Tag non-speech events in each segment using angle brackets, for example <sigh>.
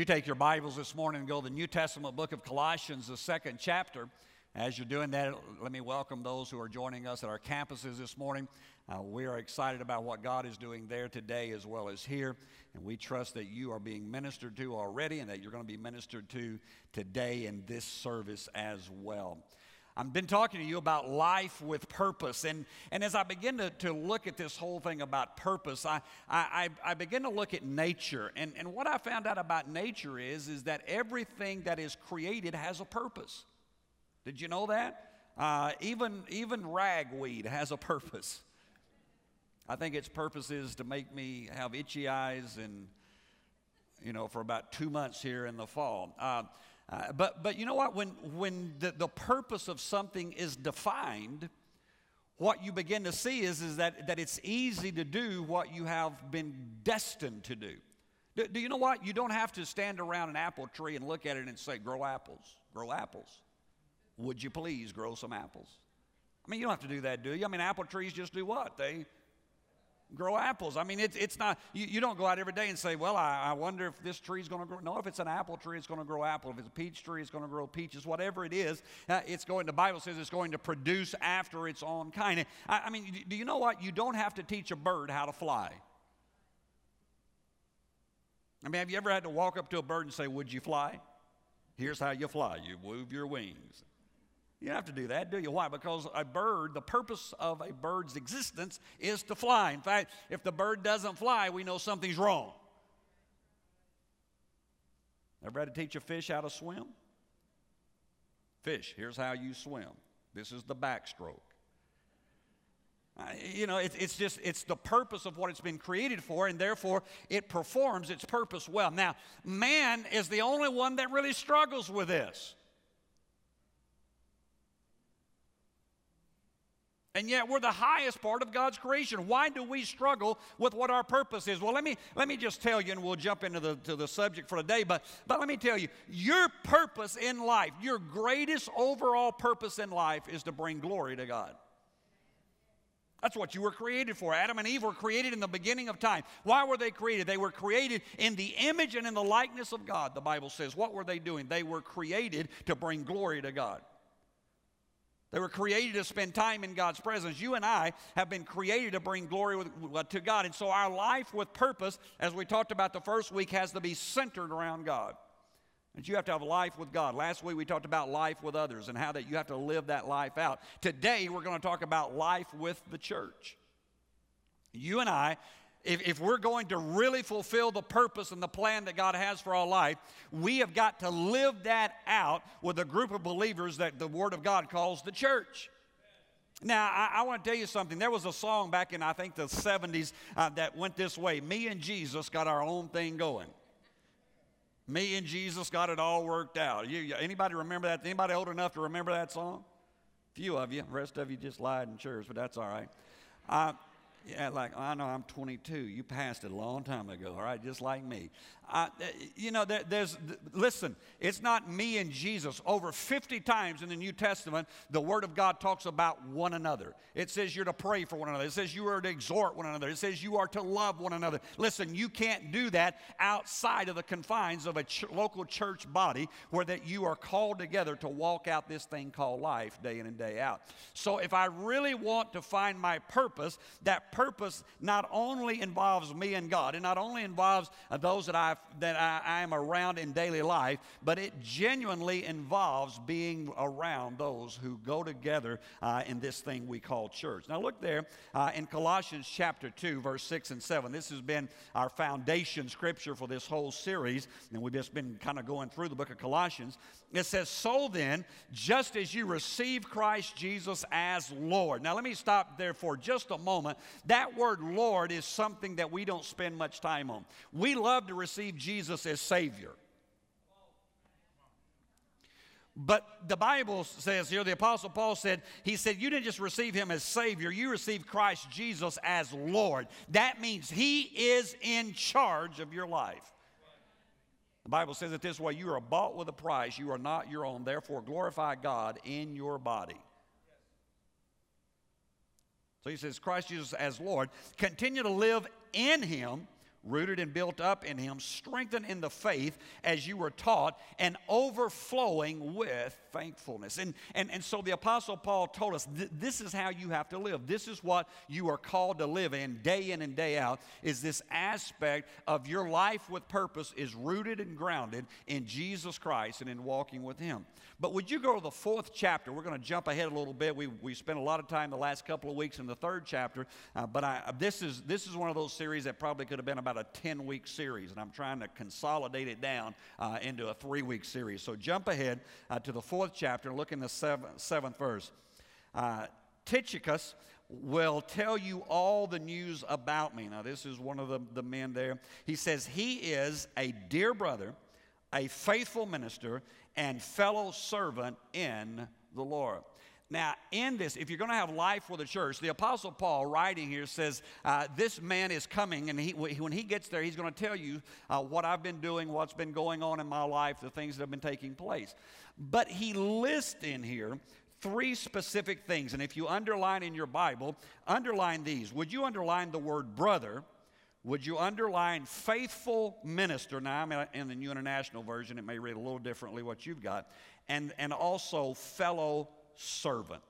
You take your Bibles this morning and go to the New Testament book of Colossians, the second chapter? As you're doing that, let me welcome those who are joining us at our campuses this morning. Uh, we are excited about what God is doing there today as well as here, and we trust that you are being ministered to already and that you're going to be ministered to today in this service as well. I've been talking to you about life with purpose. And, and as I begin to, to look at this whole thing about purpose, I, I, I begin to look at nature. And, and what I found out about nature is, is that everything that is created has a purpose. Did you know that? Uh, even, even ragweed has a purpose. I think its purpose is to make me have itchy eyes and, you know, for about two months here in the fall. Uh, uh, but, but you know what? When, when the, the purpose of something is defined, what you begin to see is, is that, that it's easy to do what you have been destined to do. do. Do you know what? You don't have to stand around an apple tree and look at it and say, grow apples, grow apples. Would you please grow some apples? I mean, you don't have to do that, do you? I mean, apple trees just do what? They grow apples. I mean, it's, it's not, you, you don't go out every day and say, well, I, I wonder if this tree is going to grow. No, if it's an apple tree, it's going to grow apple. If it's a peach tree, it's going to grow peaches. Whatever it is, uh, it's going, the Bible says it's going to produce after its own kind. I, I mean, do you know what? You don't have to teach a bird how to fly. I mean, have you ever had to walk up to a bird and say, would you fly? Here's how you fly. You move your wings. You don't have to do that, do you? Why? Because a bird, the purpose of a bird's existence is to fly. In fact, if the bird doesn't fly, we know something's wrong. Ever had to teach a fish how to swim? Fish, here's how you swim. This is the backstroke. Uh, you know, it, it's just, it's the purpose of what it's been created for, and therefore it performs its purpose well. Now, man is the only one that really struggles with this. And yet we're the highest part of God's creation. Why do we struggle with what our purpose is? Well, let me, let me just tell you, and we'll jump into the, to the subject for today, but, but let me tell you, your purpose in life, your greatest overall purpose in life is to bring glory to God. That's what you were created for. Adam and Eve were created in the beginning of time. Why were they created? They were created in the image and in the likeness of God, the Bible says. What were they doing? They were created to bring glory to God. They were created to spend time in God's presence. You and I have been created to bring glory with, uh, to God. And so our life with purpose, as we talked about the first week, has to be centered around God. And you have to have life with God. Last week we talked about life with others and how that you have to live that life out. Today we're going to talk about life with the church. You and I if, if we're going to really fulfill the purpose and the plan that God has for our life, we have got to live that out with a group of believers that the Word of God calls the church. Now, I, I want to tell you something. There was a song back in, I think, the 70s uh, that went this way Me and Jesus got our own thing going. Me and Jesus got it all worked out. You, anybody remember that? Anybody old enough to remember that song? Few of you. The rest of you just lied in church, but that's all right. Uh, yeah, like, I know I'm 22. You passed it a long time ago, all right, just like me. Uh, you know, there, there's, listen, it's not me and Jesus. Over 50 times in the New Testament, the Word of God talks about one another. It says you're to pray for one another. It says you are to exhort one another. It says you are to love one another. Listen, you can't do that outside of the confines of a ch- local church body where that you are called together to walk out this thing called life day in and day out. So if I really want to find my purpose, that purpose not only involves me and God, it not only involves uh, those that I've that I, I am around in daily life, but it genuinely involves being around those who go together uh, in this thing we call church. Now, look there uh, in Colossians chapter 2, verse 6 and 7. This has been our foundation scripture for this whole series, and we've just been kind of going through the book of Colossians. It says, So then, just as you receive Christ Jesus as Lord. Now, let me stop there for just a moment. That word Lord is something that we don't spend much time on. We love to receive Jesus as Savior. But the Bible says here, the Apostle Paul said, he said, You didn't just receive him as Savior, you received Christ Jesus as Lord. That means he is in charge of your life. The Bible says it this way you are bought with a price, you are not your own, therefore glorify God in your body. So he says, Christ Jesus as Lord. Continue to live in him rooted and built up in him, strengthened in the faith as you were taught, and overflowing with thankfulness. And, and, and so the Apostle Paul told us th- this is how you have to live. This is what you are called to live in day in and day out, is this aspect of your life with purpose is rooted and grounded in Jesus Christ and in walking with him. But would you go to the fourth chapter? We're going to jump ahead a little bit. We, we spent a lot of time the last couple of weeks in the third chapter, uh, but I, this, is, this is one of those series that probably could have been about a 10 week series, and I'm trying to consolidate it down uh, into a three week series. So jump ahead uh, to the fourth chapter look in the seventh, seventh verse. Uh, Tychicus will tell you all the news about me. Now, this is one of the, the men there. He says, He is a dear brother, a faithful minister, and fellow servant in the Lord. Now, in this, if you're going to have life for the church, the Apostle Paul, writing here, says, uh, This man is coming, and he, when he gets there, he's going to tell you uh, what I've been doing, what's been going on in my life, the things that have been taking place. But he lists in here three specific things. And if you underline in your Bible, underline these. Would you underline the word brother? Would you underline faithful minister? Now, I'm in the New International Version. It may read a little differently what you've got. And, and also fellow servant.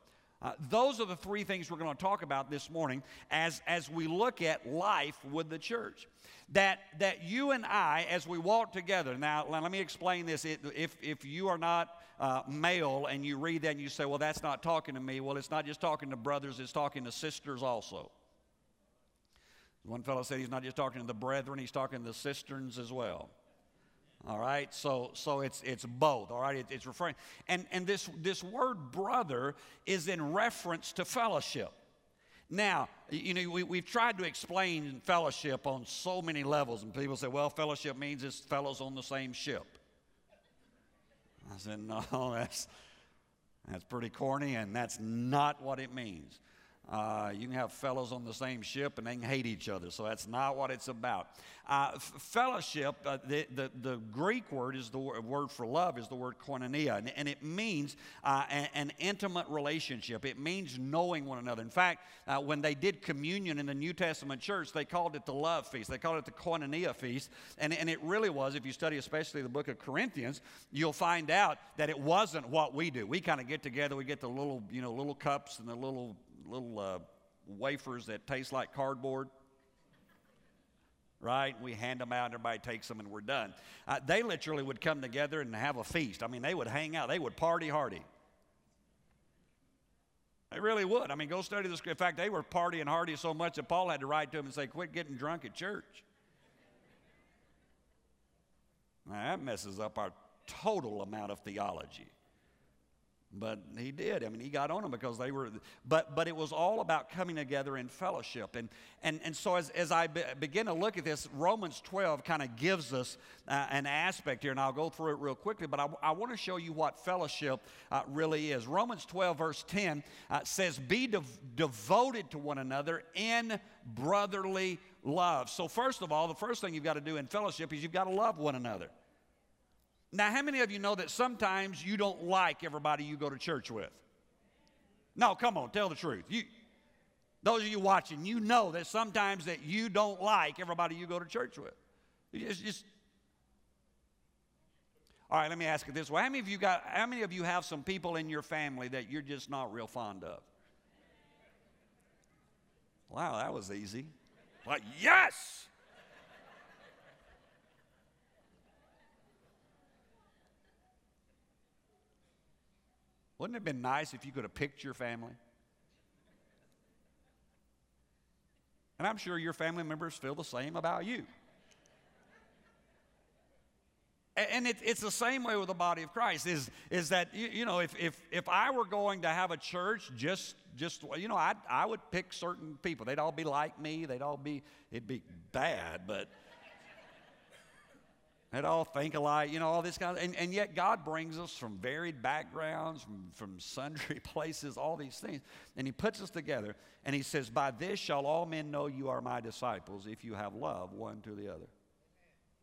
Uh, those are the three things we're going to talk about this morning as, as we look at life with the church. That, that you and I, as we walk together, now let me explain this. If, if you are not uh, male and you read that and you say, well, that's not talking to me, well, it's not just talking to brothers, it's talking to sisters also. One fellow said he's not just talking to the brethren, he's talking to the cisterns as well. All right, so so it's it's both. All right, it, it's referring and and this this word brother is in reference to fellowship. Now, you know, we, we've tried to explain fellowship on so many levels, and people say, well, fellowship means it's fellows on the same ship. I said, no, <laughs> that's, that's pretty corny, and that's not what it means. Uh, you can have fellows on the same ship and they can hate each other. So that's not what it's about. Uh, f- fellowship, uh, the, the, the, Greek word is the word for love is the word koinonia, and, and it means uh, an, an, intimate relationship. It means knowing one another. In fact, uh, when they did communion in the New Testament church, they called it the love feast. They called it the koinonia feast. And, and it really was, if you study especially the book of Corinthians, you'll find out that it wasn't what we do. We kind of get together, we get the little, you know, little cups and the little little uh, wafers that taste like cardboard. Right? We hand them out, and everybody takes them, and we're done. Uh, they literally would come together and have a feast. I mean, they would hang out, they would party hardy. They really would. I mean, go study this. In fact, they were partying hardy so much that Paul had to write to them and say, Quit getting drunk at church. Now, that messes up our total amount of theology. But he did. I mean, he got on them because they were, but, but it was all about coming together in fellowship. And, and, and so as, as I be, begin to look at this, Romans 12 kind of gives us uh, an aspect here, and I'll go through it real quickly, but I, I want to show you what fellowship uh, really is. Romans 12, verse 10 uh, says, Be de- devoted to one another in brotherly love. So, first of all, the first thing you've got to do in fellowship is you've got to love one another. Now, how many of you know that sometimes you don't like everybody you go to church with? No, come on, tell the truth. You, those of you watching, you know that sometimes that you don't like everybody you go to church with. It's just. All right, let me ask it this way: How many of you got? How many of you have some people in your family that you're just not real fond of? Wow, that was easy. Like yes. Wouldn't it have been nice if you could have picked your family? And I'm sure your family members feel the same about you. And it, it's the same way with the body of Christ. Is, is that, you, you know, if, if, if I were going to have a church just, just you know, I, I would pick certain people. They'd all be like me. They'd all be, it'd be bad, but They'd all think alike, you know, all this kind of, and, and yet God brings us from varied backgrounds, from, from sundry <laughs> places, all these things. And He puts us together, and He says, By this shall all men know you are my disciples if you have love one to the other.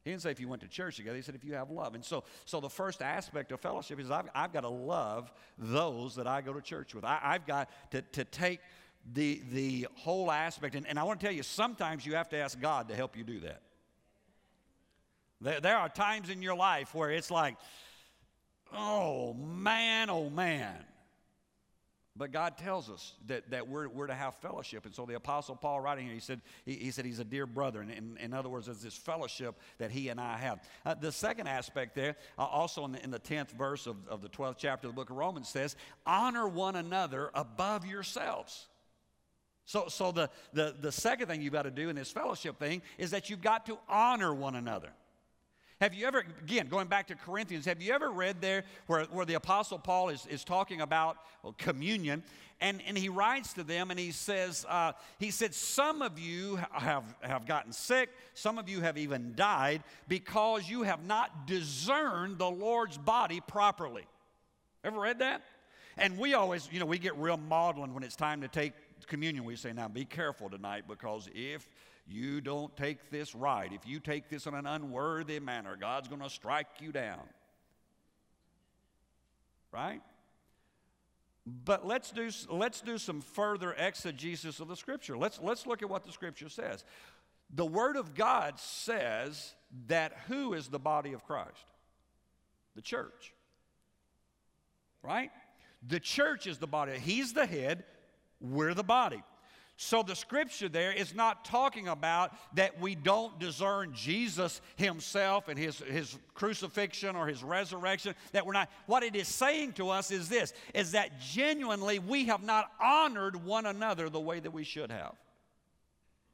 He didn't say if you went to church together, He said if you have love. And so, so the first aspect of fellowship is I've, I've got to love those that I go to church with. I, I've got to, to take the, the whole aspect, and, and I want to tell you, sometimes you have to ask God to help you do that. There, there are times in your life where it's like, oh man, oh man. But God tells us that, that we're, we're to have fellowship. And so the Apostle Paul writing here, he said, he, he said he's a dear brother. And in, in other words, it's this fellowship that he and I have. Uh, the second aspect there, uh, also in the, in the 10th verse of, of the 12th chapter of the book of Romans says, honor one another above yourselves. So, so the, the, the second thing you've got to do in this fellowship thing is that you've got to honor one another. Have you ever, again, going back to Corinthians, have you ever read there where, where the Apostle Paul is, is talking about well, communion? And, and he writes to them and he says, uh, he said, Some of you have, have gotten sick, some of you have even died because you have not discerned the Lord's body properly. Ever read that? And we always, you know, we get real maudlin when it's time to take communion. We say, Now be careful tonight because if you don't take this right, if you take this in an unworthy manner, God's going to strike you down. Right? But let's do, let's do some further exegesis of the scripture. Let's, let's look at what the scripture says. The Word of God says that who is the body of Christ? The church. Right? The church is the body. He's the head, we're the body. So the scripture there is not talking about that we don't discern Jesus himself and his, his crucifixion or his resurrection, that we're not. What it is saying to us is this is that genuinely we have not honored one another the way that we should have.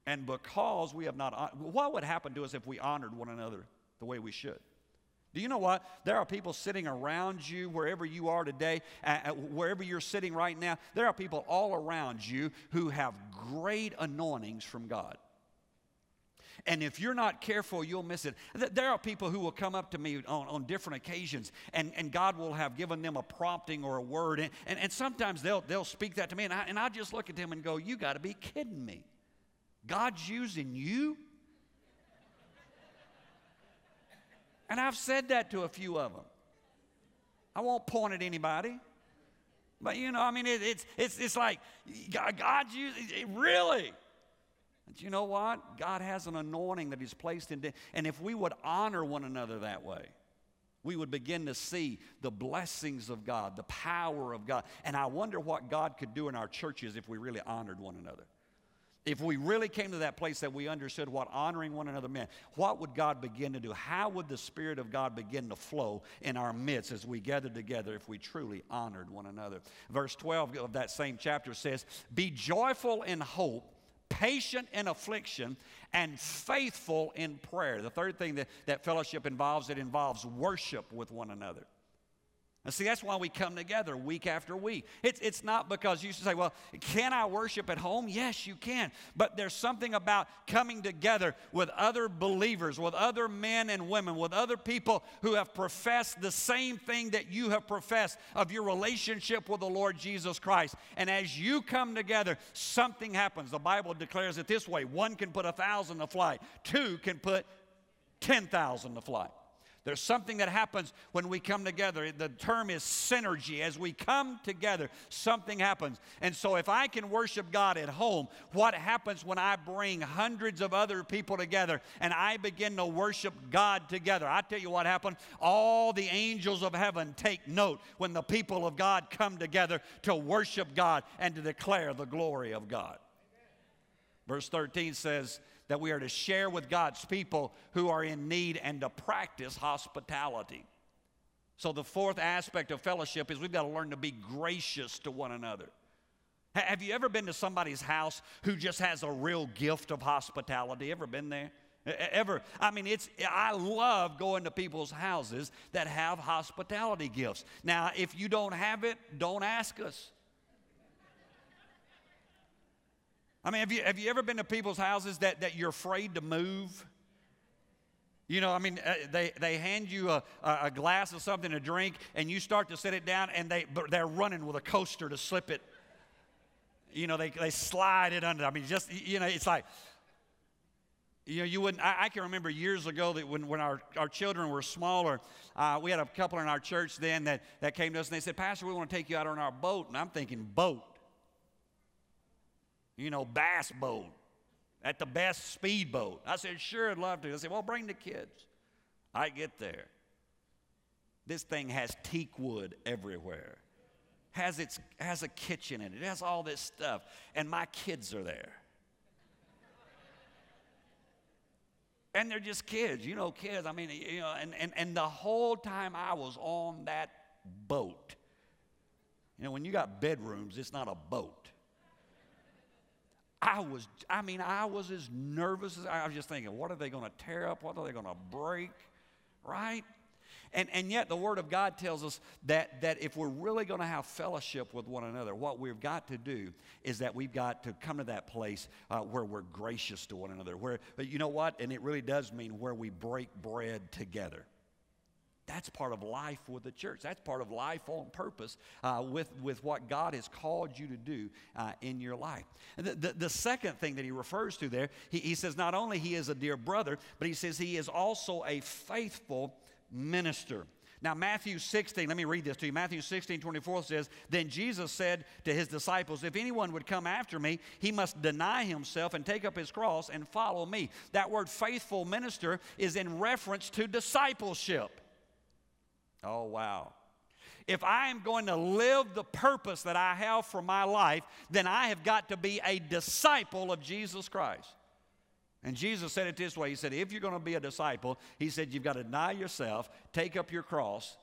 And because we have not, what would happen to us if we honored one another the way we should? Do you know what? There are people sitting around you wherever you are today, wherever you're sitting right now. There are people all around you who have great anointings from God. And if you're not careful, you'll miss it. There are people who will come up to me on, on different occasions, and, and God will have given them a prompting or a word. And, and, and sometimes they'll, they'll speak that to me, and I, and I just look at them and go, You got to be kidding me. God's using you? And I've said that to a few of them. I won't point at anybody. But you know, I mean, it, it's, it's, it's like God's using, really. But you know what? God has an anointing that He's placed in, and if we would honor one another that way, we would begin to see the blessings of God, the power of God. And I wonder what God could do in our churches if we really honored one another. If we really came to that place that we understood what honoring one another meant, what would God begin to do? How would the Spirit of God begin to flow in our midst as we gathered together if we truly honored one another? Verse 12 of that same chapter says, Be joyful in hope, patient in affliction, and faithful in prayer. The third thing that, that fellowship involves, it involves worship with one another. And see, that's why we come together week after week. It's, it's not because you should say, well, can I worship at home? Yes, you can. But there's something about coming together with other believers, with other men and women, with other people who have professed the same thing that you have professed of your relationship with the Lord Jesus Christ. And as you come together, something happens. The Bible declares it this way one can put a thousand to flight, two can put 10,000 to flight. There's something that happens when we come together. The term is synergy. As we come together, something happens. And so, if I can worship God at home, what happens when I bring hundreds of other people together and I begin to worship God together? I tell you what happened. All the angels of heaven take note when the people of God come together to worship God and to declare the glory of God. Verse 13 says, that we are to share with God's people who are in need and to practice hospitality. So, the fourth aspect of fellowship is we've got to learn to be gracious to one another. Have you ever been to somebody's house who just has a real gift of hospitality? Ever been there? Ever? I mean, it's, I love going to people's houses that have hospitality gifts. Now, if you don't have it, don't ask us. I mean, have you, have you ever been to people's houses that, that you're afraid to move? You know, I mean, uh, they, they hand you a, a glass of something to drink, and you start to set it down, and they, they're running with a coaster to slip it. You know, they, they slide it under. I mean, just, you know, it's like, you know, you wouldn't, I, I can remember years ago that when, when our, our children were smaller, uh, we had a couple in our church then that, that came to us and they said, Pastor, we want to take you out on our boat. And I'm thinking, boat? You know, bass boat at the best speedboat. I said, sure, I'd love to. I said, well, bring the kids. I get there. This thing has teak wood everywhere. Has its has a kitchen in it. It has all this stuff. And my kids are there. and they're just kids, you know, kids. I mean, you know, and, and, and the whole time I was on that boat. You know, when you got bedrooms, it's not a boat. I was, I mean, I was as nervous as I was just thinking, what are they going to tear up? What are they going to break? Right? And, and yet, the Word of God tells us that, that if we're really going to have fellowship with one another, what we've got to do is that we've got to come to that place uh, where we're gracious to one another. Where, you know what? And it really does mean where we break bread together. That's part of life with the church. That's part of life on purpose uh, with, with what God has called you to do uh, in your life. The, the, the, second thing that he refers to there, he, he says not only he is a dear brother, but he says he is also a faithful minister. Now, Matthew 16, let me read this to you. Matthew 16, 24 says, Then Jesus said to his disciples, If anyone would come after me, he must deny himself and take up his cross and follow me. That word faithful minister is in reference to discipleship. Oh, wow. If I am going to live the purpose that I have for my life, then I have got to be a disciple of Jesus Christ. And Jesus said it this way He said, If you're going to be a disciple, He said, you've got to deny yourself, take up your cross,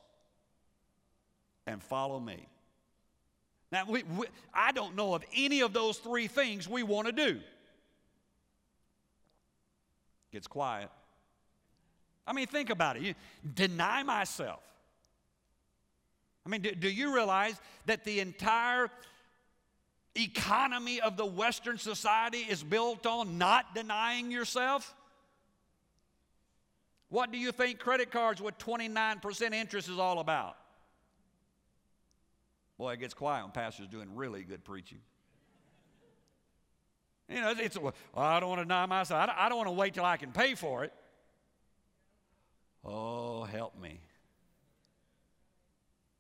and follow me. Now, we, we, I don't know of any of those three things we want to do. Gets quiet. I mean, think about it. You, deny myself. I mean, do, do you realize that the entire economy of the Western society is built on not denying yourself? What do you think credit cards with 29% interest is all about? Boy, it gets quiet when pastor's doing really good preaching. You know, it's, well, I don't want to deny myself. I don't want to wait till I can pay for it. Oh, help me.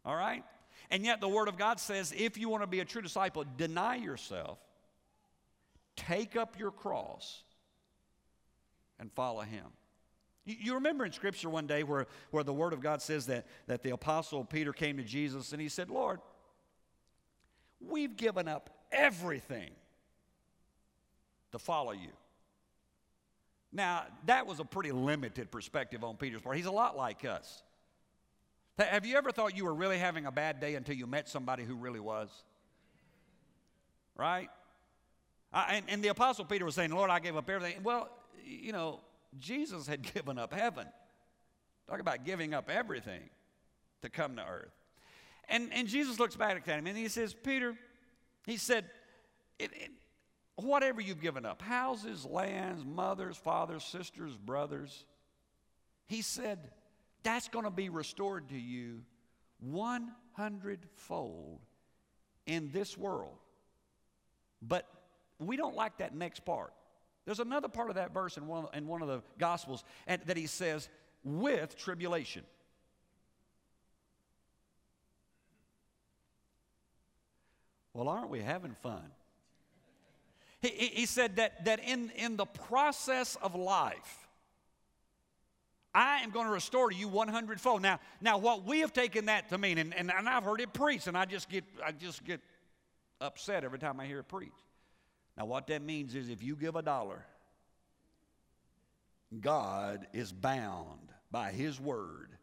All right? And yet, the Word of God says if you want to be a true disciple, deny yourself, take up your cross, and follow Him. You, remember in Scripture one day where, where the Word of God says that, that the Apostle Peter came to Jesus and he said, Lord, we've given up everything to follow you. Now, that was a pretty limited perspective on Peter's part. He's a lot like us. Have you ever thought you were really having a bad day until you met somebody who really was? Right? and, and the Apostle Peter was saying, Lord, I gave up everything. Well, you know, Jesus had <laughs> given up heaven. Talk about giving up everything to come to earth. And, and Jesus looks back at him and he says, Peter, he said, it, it, whatever you've given up houses, lands, mothers, fathers, sisters, brothers he said, that's going to be restored to you 100 fold in this world. But we don't like that next part. There's another part of that verse in one, in one of the Gospels that he says, with tribulation. Well, aren't we having fun? He, he said that, that in, in the process of life, I am going to restore to you 100 fold. Now, now what we have taken that to mean, and, and, and I've heard it preached, and I just get I just get upset every time I hear it preached. Now, what that means is if you give a dollar, God is bound by His word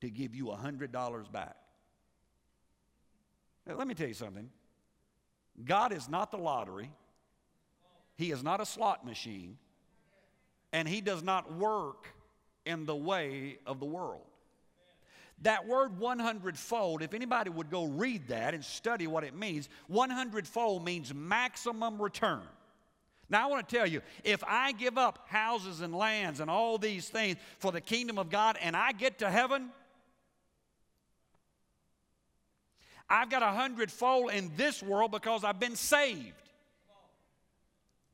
to give you a $100 back. Now, let me tell you something. God is not the lottery, He is not a slot machine, and He does not work in the way of the world. That word 100 fold, if anybody would go read that and study what it means, 100 fold means maximum return. Now, I want to tell you, if I give up houses and lands and all these things for the kingdom of God and I get to heaven, I've got a hundredfold in this world because I've been saved.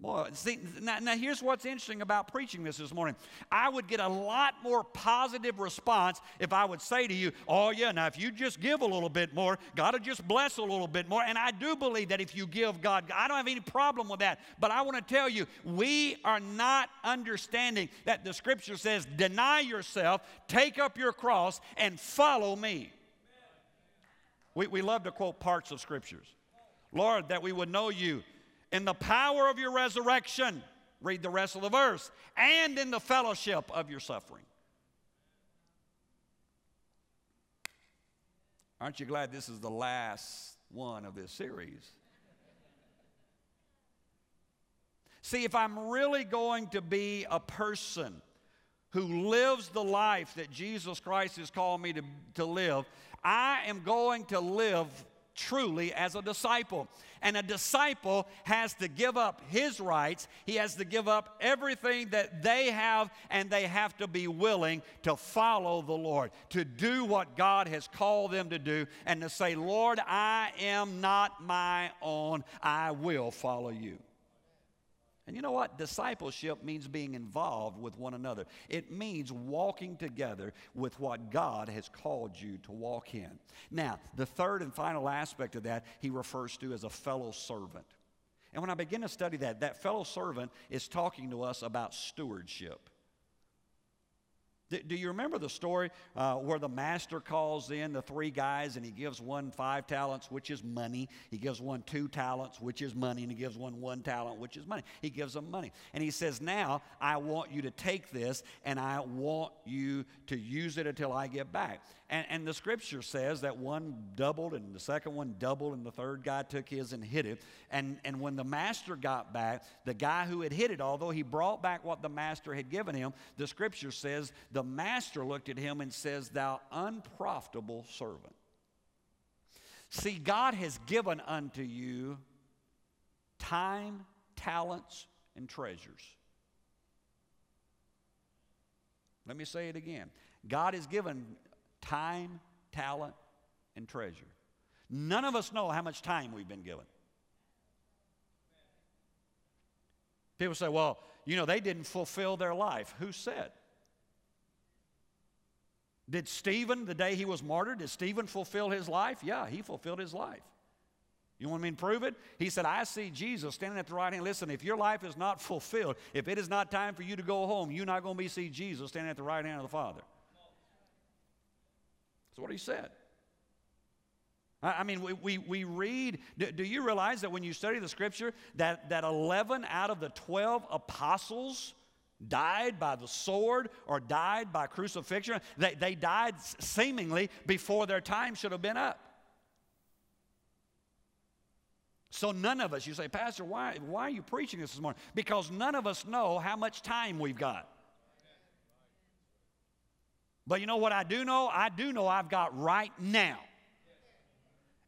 Boy, see, now, now, here's what's interesting about preaching this this morning. I would get a lot more positive response if I would say to you, Oh, yeah, now if you just give a little bit more, God will just bless a little bit more. And I do believe that if you give God, I don't have any problem with that. But I want to tell you, we are not understanding that the scripture says, Deny yourself, take up your cross, and follow me. We, we love to quote parts of scriptures. Lord, that we would know you in the power of your resurrection, read the rest of the verse, and in the fellowship of your suffering. Aren't you glad this is the last one of this series? See, if I'm really going to be a person who lives the life that Jesus Christ has called me to, to live, I am going to live truly as a disciple. And a disciple has to give up his rights, he has to give up everything that they have, and they have to be willing to follow the Lord, to do what God has called them to do, and to say, Lord, I am not my own, I will follow you. And you know what? Discipleship means being involved with one another. It means walking together with what God has called you to walk in. Now, the third and final aspect of that he refers to as a fellow servant. And when I begin to study that, that fellow servant is talking to us about stewardship. Do you remember the story uh, where the master calls in the three guys and he gives one five talents, which is money. He gives one two talents, which is money. And he gives one one talent, which is money. He gives them money. And he says, Now I want you to take this and I want you to use it until I get back. And, and the scripture says that one doubled and the second one doubled and the third guy took his and hid it. And, and when the master got back, the guy who had hid it, although he brought back what the master had given him, the scripture says the master looked at him and says, Thou unprofitable servant. See, God has given unto you time, talents, and treasures. Let me say it again. God has given time, talent, and treasure. None of us know how much time we've been given. People say, well, you know, they didn't fulfill their life. Who said? Did Stephen, the day he was martyred, did Stephen fulfill his life? Yeah, he fulfilled his life. You want me to prove it? He said, I see Jesus standing at the right hand. Listen, if your life is not fulfilled, if it is not time for you to go home, you're not going to be see Jesus standing at the right hand of the Father. That's what he said. I mean, we, we, we read, do, do, you realize that when you study the scripture, that, that 11 out of the 12 apostles died by the sword or died by crucifixion? They, they died seemingly before their time should have been up. So none of us, you say, Pastor, why, why are you preaching this this morning? Because none of us know how much time we've got. But you know what I do know? I do know I've got right now.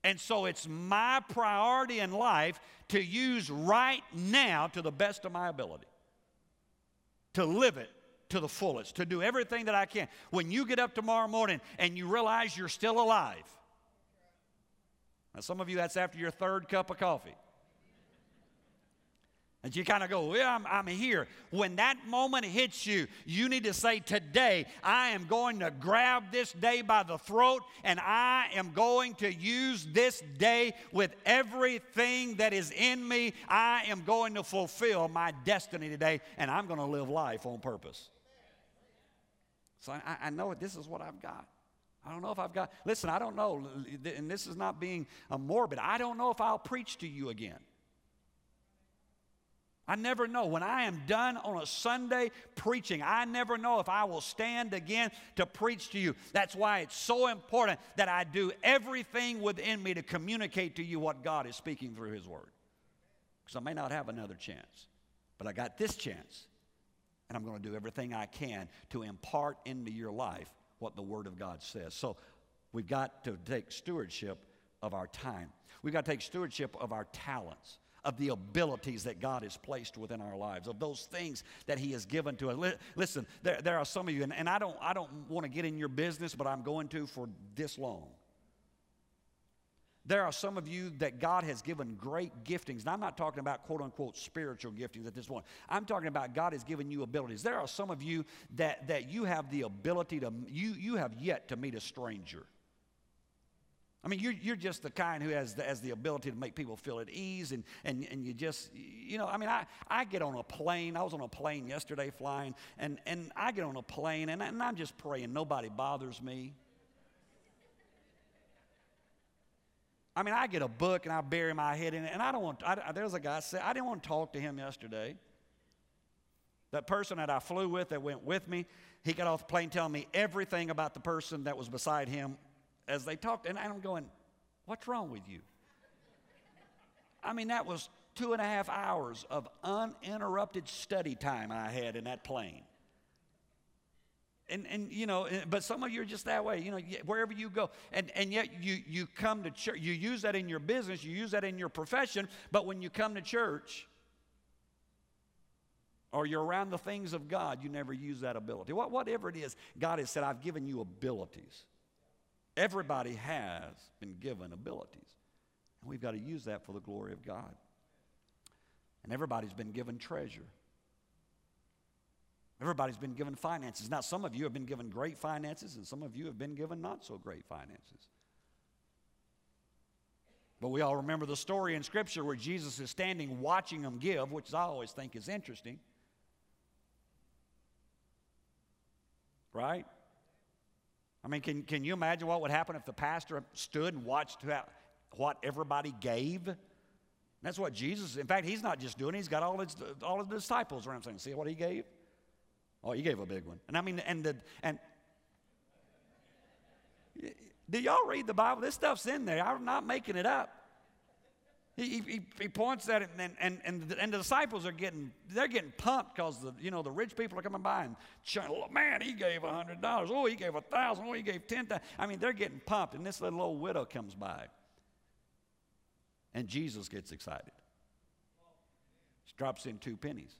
And so it's my priority in life to use right now to the best of my ability, to live it to the fullest, to do everything that I can. When you get up tomorrow morning and you realize you're still alive, now some of you that's after your third cup of coffee. And you kind of go, Yeah, I'm, I'm, here. When that moment hits you, you need to say, Today, I am going to grab this day by the throat and I am going to use this day with everything that is in me. I am going to fulfill my destiny today and I'm going to live life on purpose. So I, I know this is what I've got. I don't know if I've got, listen, I don't know, and this is not being a morbid, I don't know if I'll preach to you again. I never know. When I am done on a Sunday preaching, I never know if I will stand again to preach to you. That's why it's so important that I do everything within me to communicate to you what God is speaking through His Word. Because I may not have another chance, but I got this chance. And I'm going to do everything I can to impart into your life what the Word of God says. So we've got to take stewardship of our time, we've got to take stewardship of our talents of the abilities that God has placed within our lives, of those things that He has given to us. Listen, there, there are some of you, and, and I don't, I don't want to get in your business, but I'm going to for this long. There are some of you that God has given great giftings. And I'm not talking about quote unquote spiritual giftings at this point. I'm talking about God has given you abilities. There are some of you that, that you have the ability to, you, you have yet to meet a stranger. I mean, you're, you're just the kind who has the, has the ability to make people feel at ease, and, and, and you just, you know, I mean, I, I get on a plane. I was on a plane yesterday flying, and, and I get on a plane, and, and I'm just praying nobody bothers me. I mean, I get a book and I bury my head in it, and I don't want, I, there's a guy said, I didn't want to talk to him yesterday. That person that I flew with that went with me, he got off the plane telling me everything about the person that was beside him as they talked. And I'm going, What's wrong with you? I mean, that was two and a half hours of uninterrupted study time I had in that plane and, and you know eh, but some of you are just that way you know wherever you go and, and yet you, you come to church you use that in your business you use that in your profession but when you come to church or you're around the things of god you never use that ability what, whatever it is god has said i've given you abilities everybody has been given abilities and we've got to use that for the glory of god and everybody's been given treasure Everybody's been given finances. Now, some of you have been given great finances, and some of you have been given not so great finances. But we all remember the story in Scripture where Jesus is standing watching them give, which I always think is interesting. Right? I mean, can, can you imagine what would happen if the pastor stood and watched what everybody gave? That's what Jesus, in fact, he's not just doing it, he's got all his, all his disciples around saying, See what he gave? Oh, he gave a big one. And I mean, and the, and do y'all read the Bible? This stuff's in there. I'm not making it up. He, he, he points at it, and, and, and, the, and the disciples are getting, they're getting pumped because the, you know, the rich people are coming by and, man, he gave a $100. Oh, he gave a 1000 Oh, he gave 10000 I mean, they're getting pumped, and this little old widow comes by. And Jesus gets excited. She drops in two pennies.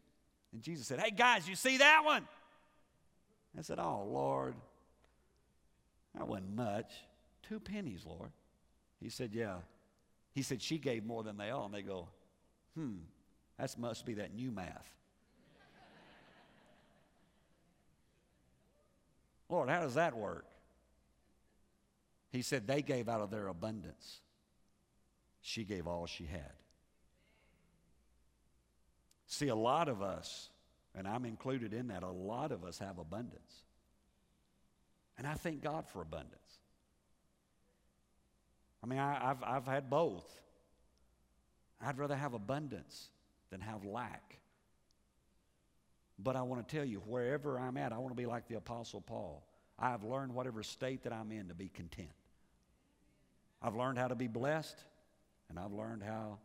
And Jesus said, Hey, guys, you see that one? I said, Oh, Lord, that wasn't much. Two pennies, Lord. He said, Yeah. He said, She gave more than they all. And they go, Hmm, that must be that new math. <laughs> Lord, how does that work? He said, They gave out of their abundance. She gave all she had. See, a lot of us, and I'm included in that, a lot of us have abundance. And I thank God for abundance. I mean, I, have I've had both. I'd rather have abundance than have lack. But I want to tell you, wherever I'm at, I want to be like the Apostle Paul. I have learned whatever state that I'm in to be content. I've learned how to be blessed, and I've learned how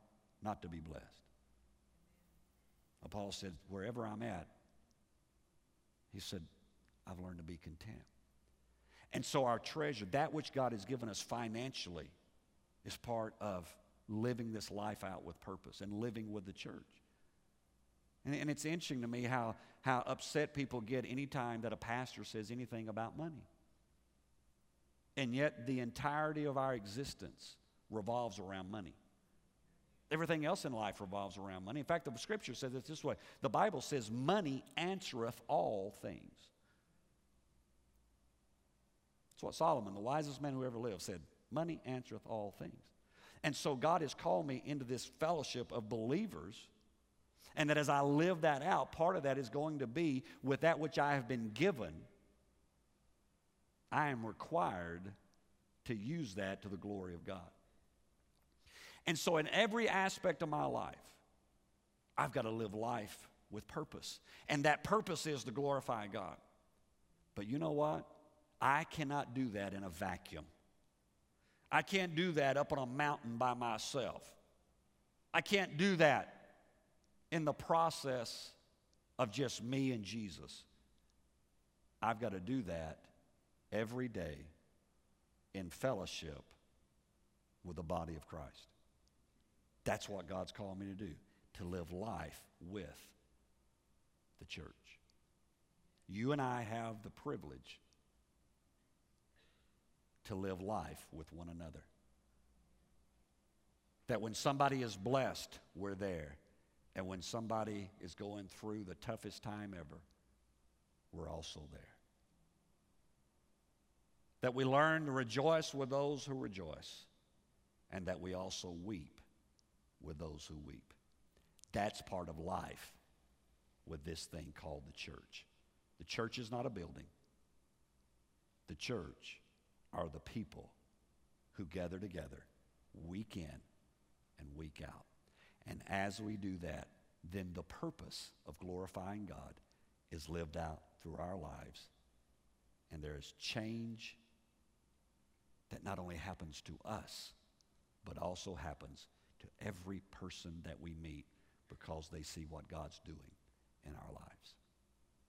not to be blessed. Paul said, wherever I'm at, he said, I've learned to be content. And so our treasure, that which God has given us financially, is part of living this life out with purpose and living with the church. And, and it's interesting to me how, how upset people get anytime that a pastor says anything about money. And yet, the entirety of our existence revolves around money. Everything else in life revolves around money. In fact, the scripture says it this way the Bible says, Money answereth all things. That's what Solomon, the wisest man who ever lived, said. Money answereth all things. And so God has called me into this fellowship of believers. And that as I live that out, part of that is going to be with that which I have been given, I am required to use that to the glory of God. And so, in every aspect of my life, I've got to live life with purpose. And that purpose is to glorify God. But you know what? I cannot do that in a vacuum. I can't do that up on a mountain by myself. I can't do that in the process of just me and Jesus. I've got to do that every day in fellowship with the body of Christ. That's what God's called me to do, to live life with the church. You and I have the privilege to live life with one another. That when somebody is blessed, we're there. And when somebody is going through the toughest time ever, we're also there. That we learn to rejoice with those who rejoice, and that we also weep with those who weep. That's part of life with this thing called the church. The church is not a building, the church are the people who gather together week in and week out. And as we do that, then the purpose of glorifying God is lived out through our lives. And there is change that not only happens to us, but also happens to every person that we meet because they see what God's doing in our lives.